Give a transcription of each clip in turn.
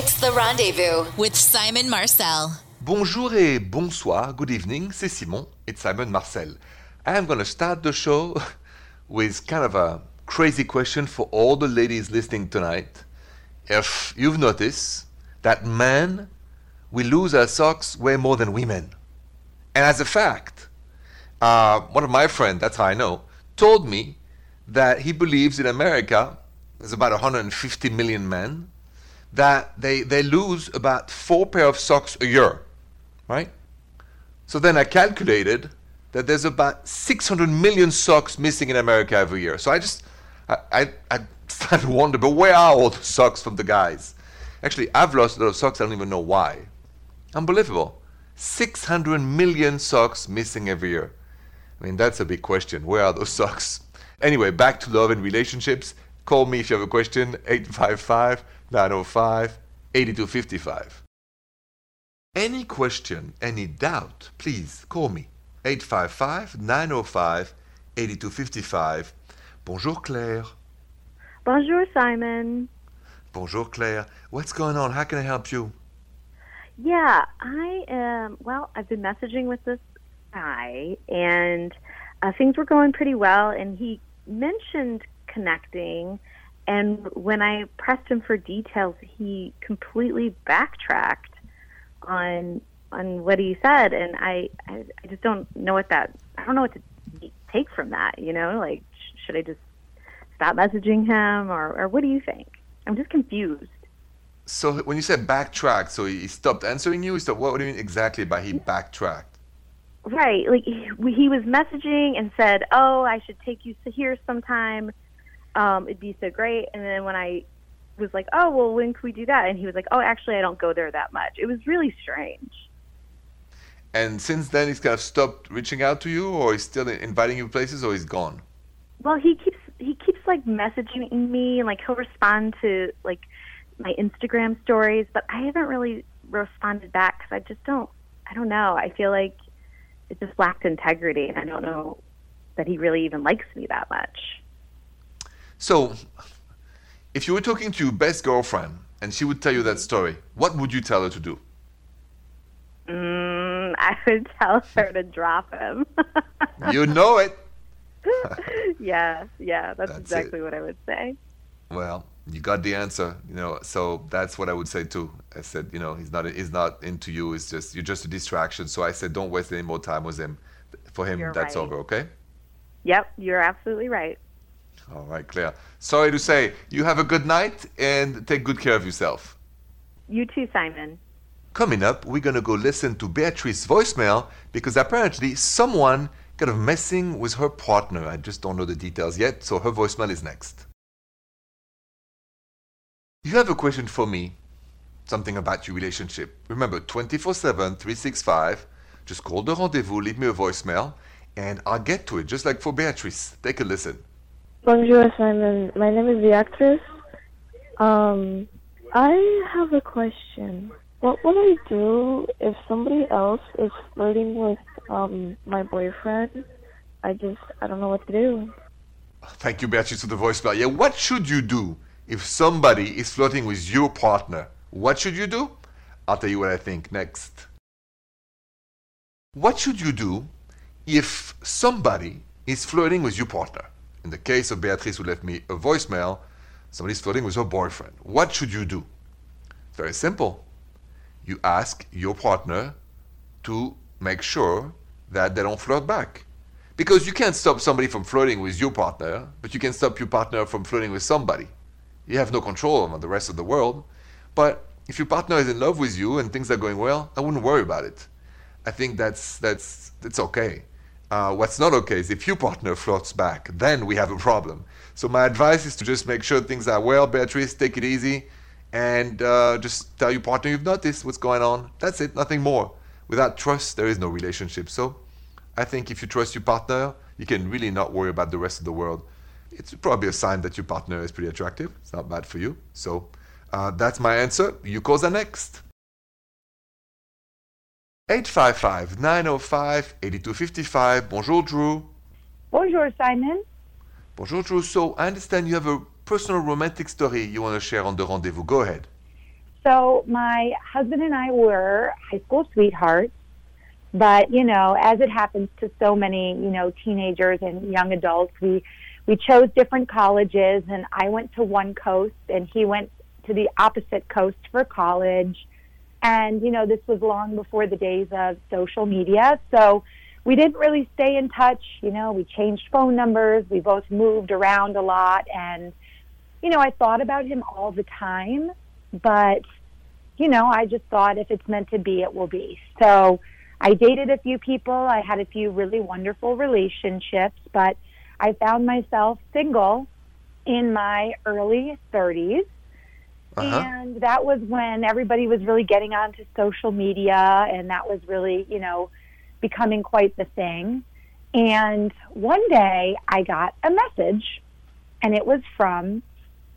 It's the rendezvous with Simon Marcel. Bonjour et bonsoir, good evening, c'est Simon, it's Simon Marcel. I'm gonna start the show with kind of a crazy question for all the ladies listening tonight. If you've noticed that men, we lose our socks way more than women. And as a fact, uh, one of my friends, that's how I know, told me that he believes in America, there's about 150 million men, that they, they lose about four pair of socks a year, right? So then I calculated that there's about 600 million socks missing in America every year. So I just, I, I, I started to wonder, but where are all the socks from the guys? Actually, I've lost a lot of socks, I don't even know why. Unbelievable. 600 million socks missing every year. I mean, that's a big question. Where are those socks? Anyway, back to love and relationships. Call me if you have a question, 855 905 8255. Any question, any doubt, please call me. 855 905 8255. Bonjour Claire. Bonjour, Simon. Bonjour Claire. What's going on? How can I help you? Yeah, I am. Well, I've been messaging with this guy, and uh, things were going pretty well. And he mentioned connecting, and when I pressed him for details, he completely backtracked on on what he said, and I I, I just don't know what that I don't know what to take from that. You know, like sh- should I just stop messaging him, or or what do you think? I'm just confused. So when you said backtrack, so he stopped answering you. So what do you mean exactly by he backtracked? Right, like he, he was messaging and said, "Oh, I should take you to here sometime. Um, it'd be so great." And then when I was like, "Oh, well, when can we do that?" and he was like, "Oh, actually, I don't go there that much." It was really strange. And since then, he's kind of stopped reaching out to you, or he's still inviting you places, or he's gone. Well, he keeps he keeps like messaging me, and like he'll respond to like my Instagram stories, but I haven't really responded back because I just don't. I don't know. I feel like it just lacked integrity, and I don't know that he really even likes me that much. So, if you were talking to your best girlfriend and she would tell you that story, what would you tell her to do? Mm, I would tell her to drop him. you know it. yeah, yeah, that's, That's exactly it. what I would say. Well, you got the answer, you know. So that's what I would say too. I said, you know, he's not he's not into you. It's just you're just a distraction. So I said, don't waste any more time with him. For him, You're that's right. over. Okay. Yep, you're absolutely right. All right, Claire. Sorry to say, you have a good night and take good care of yourself. You too, Simon. Coming up, we're gonna go listen to Beatrice's voicemail because apparently someone kind of messing with her partner. I just don't know the details yet, so her voicemail is next. You have a question for me? Something about your relationship. Remember, 24 7, 365. Just call the rendezvous, leave me a voicemail, and I'll get to it, just like for Beatrice. Take a listen. Bonjour, Simon. My name is Beatrice. Um, I have a question. What would I do if somebody else is flirting with um my boyfriend? I just I don't know what to do. Thank you, Beatrice, for the voicemail. Yeah, what should you do if somebody is flirting with your partner? What should you do? I'll tell you what I think next. What should you do if somebody is flirting with your partner? In the case of Beatrice, who left me a voicemail, somebody's flirting with her boyfriend. What should you do? Very simple. You ask your partner to make sure that they don't flirt back. Because you can't stop somebody from flirting with your partner, but you can stop your partner from flirting with somebody. You have no control over the rest of the world. But if your partner is in love with you and things are going well, I wouldn't worry about it. I think that's that's that's okay. Uh, what's not okay is if your partner flirts back, then we have a problem. So my advice is to just make sure things are well, Beatrice. Take it easy, and uh, just tell your partner you've noticed what's going on. That's it, nothing more. Without trust, there is no relationship. So I think if you trust your partner, you can really not worry about the rest of the world. It's probably a sign that your partner is pretty attractive. It's not bad for you. So uh, that's my answer. You calls the next. 855 905 8255. Bonjour, Drew. Bonjour, Simon. Bonjour, Drew. So I understand you have a personal romantic story you want to share on the rendezvous. Go ahead. So my husband and I were high school sweethearts, but you know, as it happens to so many, you know, teenagers and young adults, we we chose different colleges and I went to one coast and he went to the opposite coast for college. And you know, this was long before the days of social media. So we didn't really stay in touch, you know, we changed phone numbers, we both moved around a lot and you know, I thought about him all the time, but you know, I just thought if it's meant to be, it will be. So I dated a few people. I had a few really wonderful relationships, but I found myself single in my early 30s. Uh-huh. And that was when everybody was really getting onto social media, and that was really, you know, becoming quite the thing. And one day I got a message, and it was from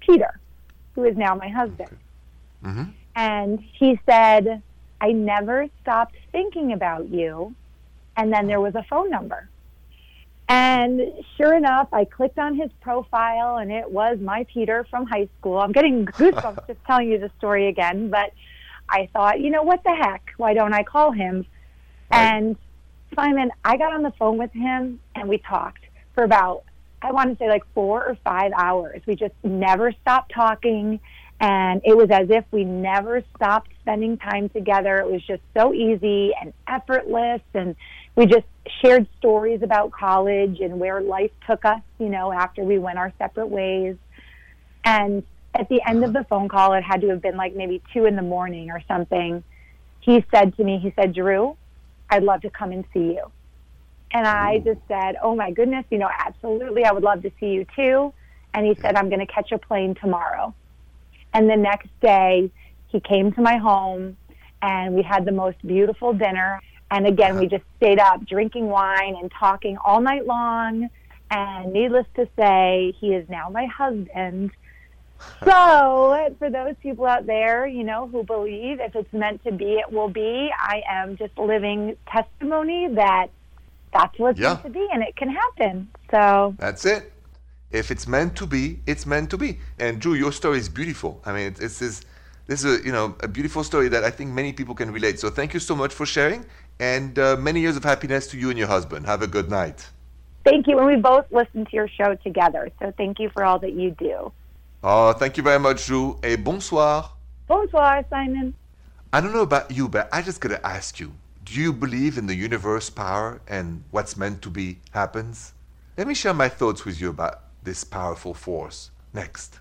Peter, who is now my husband. hmm And he said, I never stopped thinking about you. And then there was a phone number. And sure enough, I clicked on his profile and it was my Peter from high school. I'm getting goosebumps just telling you the story again, but I thought, you know, what the heck? Why don't I call him? Right. And Simon, I got on the phone with him and we talked for about, I want to say like four or five hours. We just never stopped talking. And it was as if we never stopped spending time together. It was just so easy and effortless. And we just shared stories about college and where life took us, you know, after we went our separate ways. And at the end of the phone call, it had to have been like maybe two in the morning or something. He said to me, he said, Drew, I'd love to come and see you. And I just said, oh my goodness, you know, absolutely. I would love to see you too. And he said, I'm going to catch a plane tomorrow. And the next day, he came to my home and we had the most beautiful dinner. And again, we uh-huh. just stayed up drinking wine and talking all night long. And needless to say, he is now my husband. So, for those people out there, you know, who believe if it's meant to be, it will be, I am just living testimony that that's what's Yeah. meant to be and it can happen. So, That's it. If it's meant to be, it's meant to be. And Drew, your story is beautiful. I mean, it's, it's this, this is a, you know a beautiful story that I think many people can relate. So thank you so much for sharing, and uh, many years of happiness to you and your husband. Have a good night. thank you. And we both listen to your show together. So, thank you for all that you do. Oh, thank you very much, Drew. Et bonsoir. Bonsoir, Simon. I don't know about you, but I just gotta ask you: Do you believe in the universe power and what's meant to be happens? Let me share my thoughts with you about this powerful force next.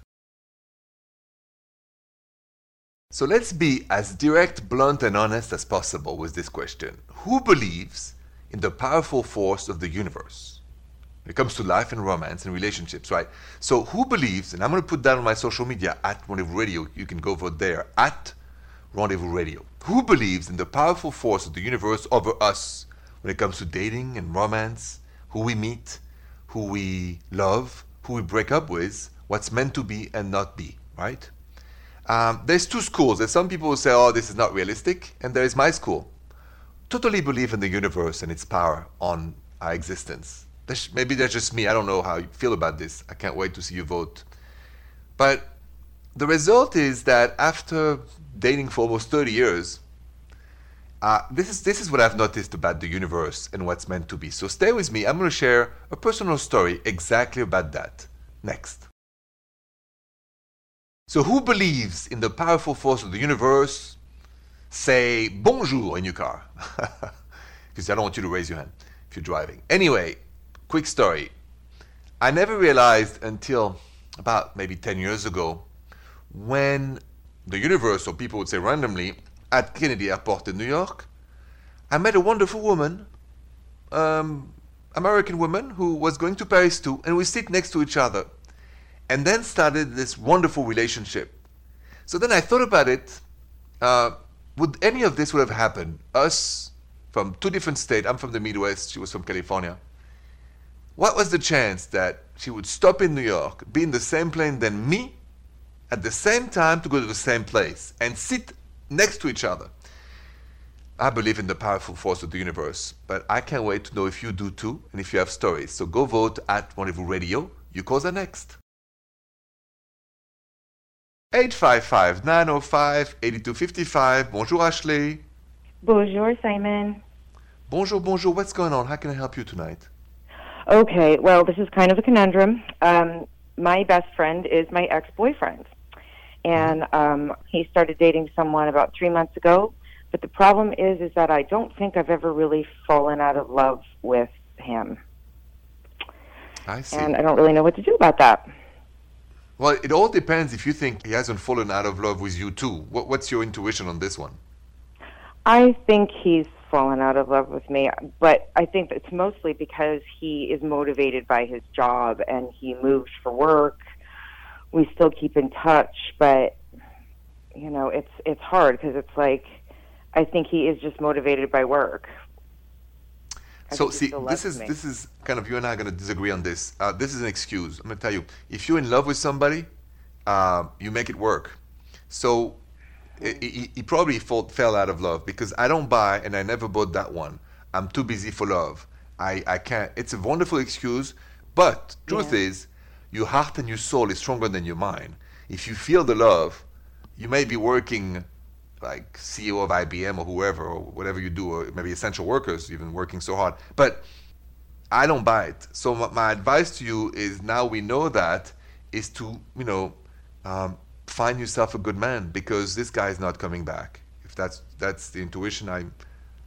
So let's be as direct, blunt, and honest as possible with this question. Who believes in the powerful force of the universe? When it comes to life and romance and relationships, right? So who believes, and I'm going to put that on my social media at Rendezvous Radio, you can go vote there, at Rendezvous Radio. Who believes in the powerful force of the universe over us when it comes to dating and romance, who we meet, who we love, who we break up with, what's meant to be and not be, right? Um, there's two schools. There's some people who say, oh, this is not realistic, and there is my school. Totally believe in the universe and its power on our existence. That's, maybe that's just me. I don't know how you feel about this. I can't wait to see you vote. But the result is that after dating for almost 30 years, uh, this is this is what I've noticed about the universe and what's meant to be. So stay with me. I'm going to share a personal story exactly about that next. So who believes in the powerful force of the universe? Say bonjour in your car, because I don't want you to raise your hand if you're driving. Anyway, quick story. I never realized until about maybe 10 years ago when the universe, or people would say randomly, at Kennedy Airport in New York, I met a wonderful woman, um, American woman, who was going to Paris too, and we sit next to each other. And then started this wonderful relationship. So then I thought about it. Uh, would any of this would have happened? Us from two different states. I'm from the Midwest. She was from California. What was the chance that she would stop in New York, be in the same plane than me, at the same time to go to the same place and sit next to each other? I believe in the powerful force of the universe, but I can't wait to know if you do too and if you have stories. So go vote at Rendezvous Radio. You calls are next. 855 905 8255. Bonjour, Ashley. Bonjour, Simon. Bonjour, bonjour. What's going on? How can I help you tonight? Okay, well, this is kind of a conundrum. Um, my best friend is my ex boyfriend, and um, he started dating someone about three months ago. But the problem is, is that I don't think I've ever really fallen out of love with him, I see. and I don't really know what to do about that. Well, it all depends if you think he hasn't fallen out of love with you too. What, what's your intuition on this one? I think he's fallen out of love with me, but I think it's mostly because he is motivated by his job and he moves for work. We still keep in touch, but you know, it's it's hard because it's like I think he is just motivated by work. So see, this is me. this is kind of you and I are going to disagree on this. Uh, this is an excuse. I'm going to tell you, if you're in love with somebody, uh, you make it work. So he, he, he probably fall, fell out of love because I don't buy and I never bought that one. I'm too busy for love. I, I can't. It's a wonderful excuse, but truth Yeah. is, your heart and your soul is stronger than your mind. If you feel the love, you may be working like CEO of IBM or whoever or whatever you do, or maybe essential workers, even working so hard. But I don't buy it. So my, my advice to you is now we know that is to you know um, find yourself a good man because this guy is not coming back. If that's that's the intuition, I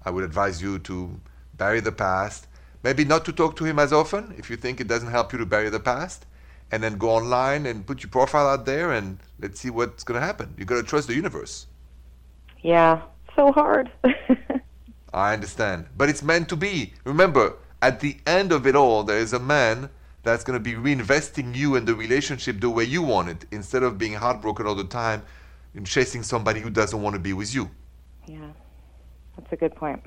I would advise you to bury the past. Maybe not to talk to him as often if you think it doesn't help you to bury the past, and then go online and put your profile out there and let's see what's gonna happen. You've gotta trust the universe. Yeah, so hard. I understand. But it's meant to be. Remember, at the end of it all, there is a man that's going to be reinvesting you in the relationship the way you want it instead of being heartbroken all the time and chasing somebody who doesn't want to be with you. yeah, that's a good point.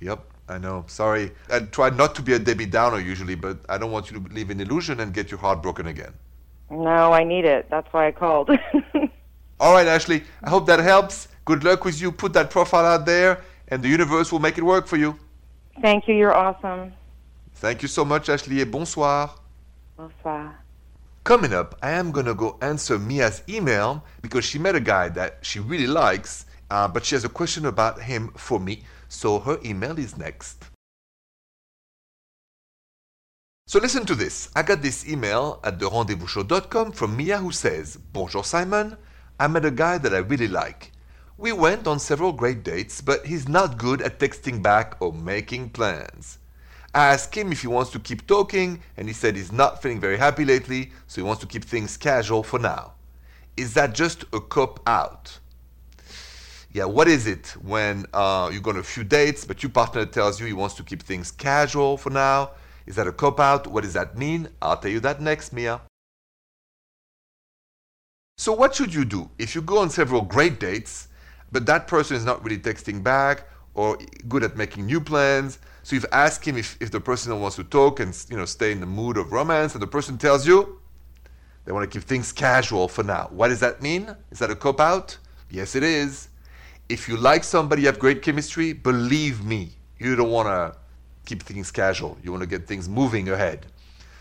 Yep, I know. Sorry. I try not to be a Debbie Downer usually, but I don't want you to live in illusion and get your heart broken again. No, I need it. That's why I called. All right, Ashley. I hope that helps. Good luck with you. Put that profile out there, and the universe will make it work for you. Thank you. You're awesome. Thank you so much, Ashley, et bonsoir. Bonsoir. Coming up, I am gonna go answer Mia's email because she met a guy that she really likes, uh, but she has a question about him for me. So her email is next. So listen to this. I got this email at therendezvousshow.com from Mia who says, Bonjour Simon, I met a guy that I really like. We went on several great dates, but he's not good at texting back or making plans. I asked him if he wants to keep talking, and he said he's not feeling very happy lately, so he wants to keep things casual for now. Is that just a cop out? Yeah, what is it when uh, you go on a few dates, but your partner tells you he wants to keep things casual for now? Is that a cop out? What does that mean? I'll tell you that next, Mia. So, what should you do if you go on several great dates, but that person is not really texting back or good at making new plans? So you've asked him if, if the person wants to talk and you know stay in the mood of romance, and the person tells you they want to keep things casual for now. What does that mean? Is that a cop out? Yes, it is. If you like somebody, you have great chemistry, believe me, you don't want to keep things casual. You want to get things moving ahead.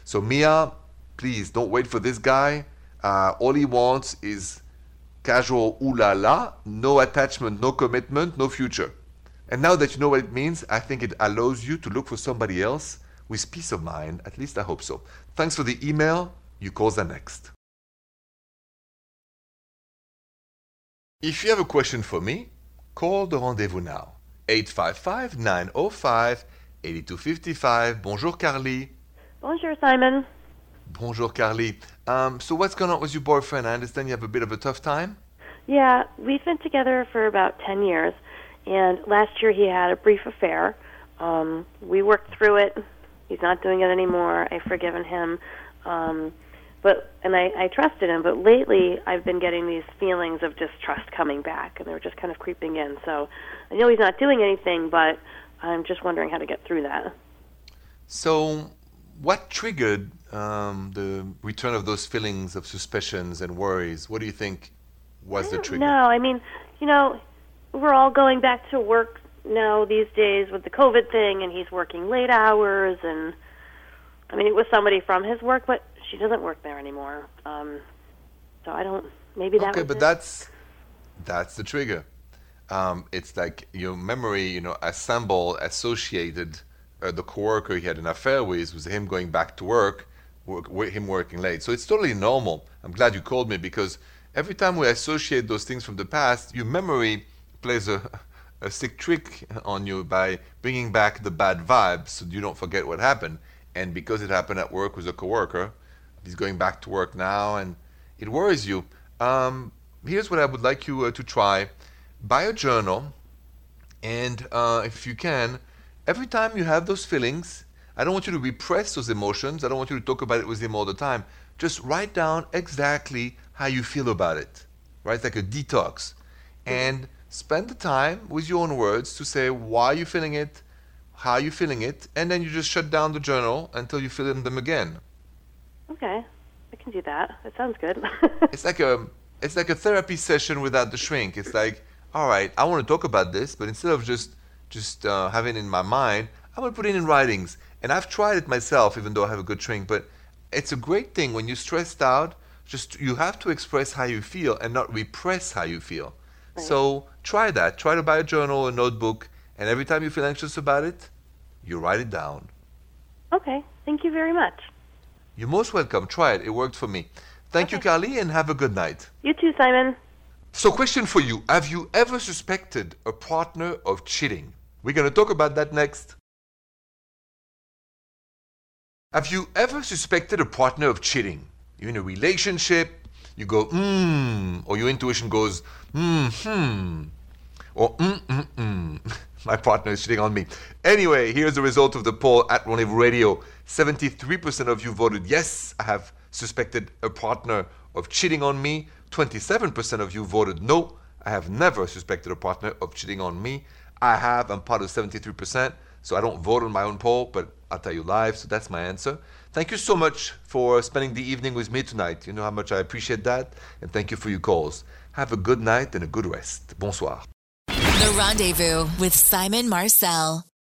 So, Mia, please don't wait for this guy. Uh, all he wants is casual ooh la la, no attachment, no commitment, no future. And now that you know what it means, I think it allows you to look for somebody else with peace of mind. At least I hope so. Thanks for the email. You calls are next. If you have a question for me, call the rendezvous now. 855 905 8255. Bonjour, Carly. Bonjour, Simon. Bonjour, Carly. Um, so, what's going on with your boyfriend? I understand you have a bit of a tough time. Yeah, we've been together for about 10 years, and last year he had a brief affair. Um, we worked through it. He's not doing it anymore. I've forgiven him. Um, but and I, I trusted him, but lately I've been getting these feelings of distrust coming back, and they're just kind of creeping in. So I know he's not doing anything, but I'm just wondering how to get through that. So, what triggered um, the return of those feelings of suspicions and worries? What do you think was the trigger? No, I mean, you know, we're all going back to work now these days with the COVID thing, and he's working late hours, and I mean, it was somebody from his work, but she doesn't work there anymore. Um, so I don't, maybe that okay, was but it. that's that's the trigger. Um, it's like your memory, you know, assemble associated uh, the coworker he had an affair with with him going back to work, work, him working late. So it's totally normal. I'm glad you called me because every time we associate those things from the past, your memory plays a a sick trick on you by bringing back the bad vibes so you don't forget what happened. And because it happened at work with a coworker, he's going back to work now and it worries you. Um, here's what I would like you uh, to try buy a journal, and uh, if you can, every time you have those feelings, I don't want you to repress those emotions, I don't want you to talk about it with him all the time. Just write down exactly how you feel about it, right? It's like a detox. And spend the time with your own words to say why you're feeling it, how you're feeling it, and then you just shut down the journal until you feel them again. okay. I can do that. That sounds good. it's like a it's like a therapy session without the shrink. It's like, all right, I want to talk about this, but instead of just just uh, having it in my mind, I want to put it in writings. And I've tried it myself, even though I have a good shrink. But it's a great thing when you're stressed out. Just you have to express how you feel and not repress how you feel. So try that. Try to buy a journal, a notebook, and every time you feel anxious about it, you write it down. okay. Thank you very much. You're most welcome. Try it. It worked for me. Thank you, Carly, and have a good night. You too, Simon. So, question for you Have you ever suspected a partner of cheating? We're going to talk about that next. Have you ever suspected a partner of cheating? You're in a relationship, you go, hmm, or your intuition goes, hmm, hmm, or mm, mm, mm. My partner is cheating on me. Anyway, here's the result of the poll at Rendezvous Radio. 73% of you voted yes, I have suspected a partner of cheating on me. 27% of you voted no, I have never suspected a partner of cheating on me. I have, I'm part of 73%, so I don't vote on my own poll, but I'll tell you live, so that's my answer. Thank you so much for spending the evening with me tonight. You know how much I appreciate that, and thank you for your calls. Have a good night and a good rest. Bonsoir. The Rendezvous with Simon Marcel.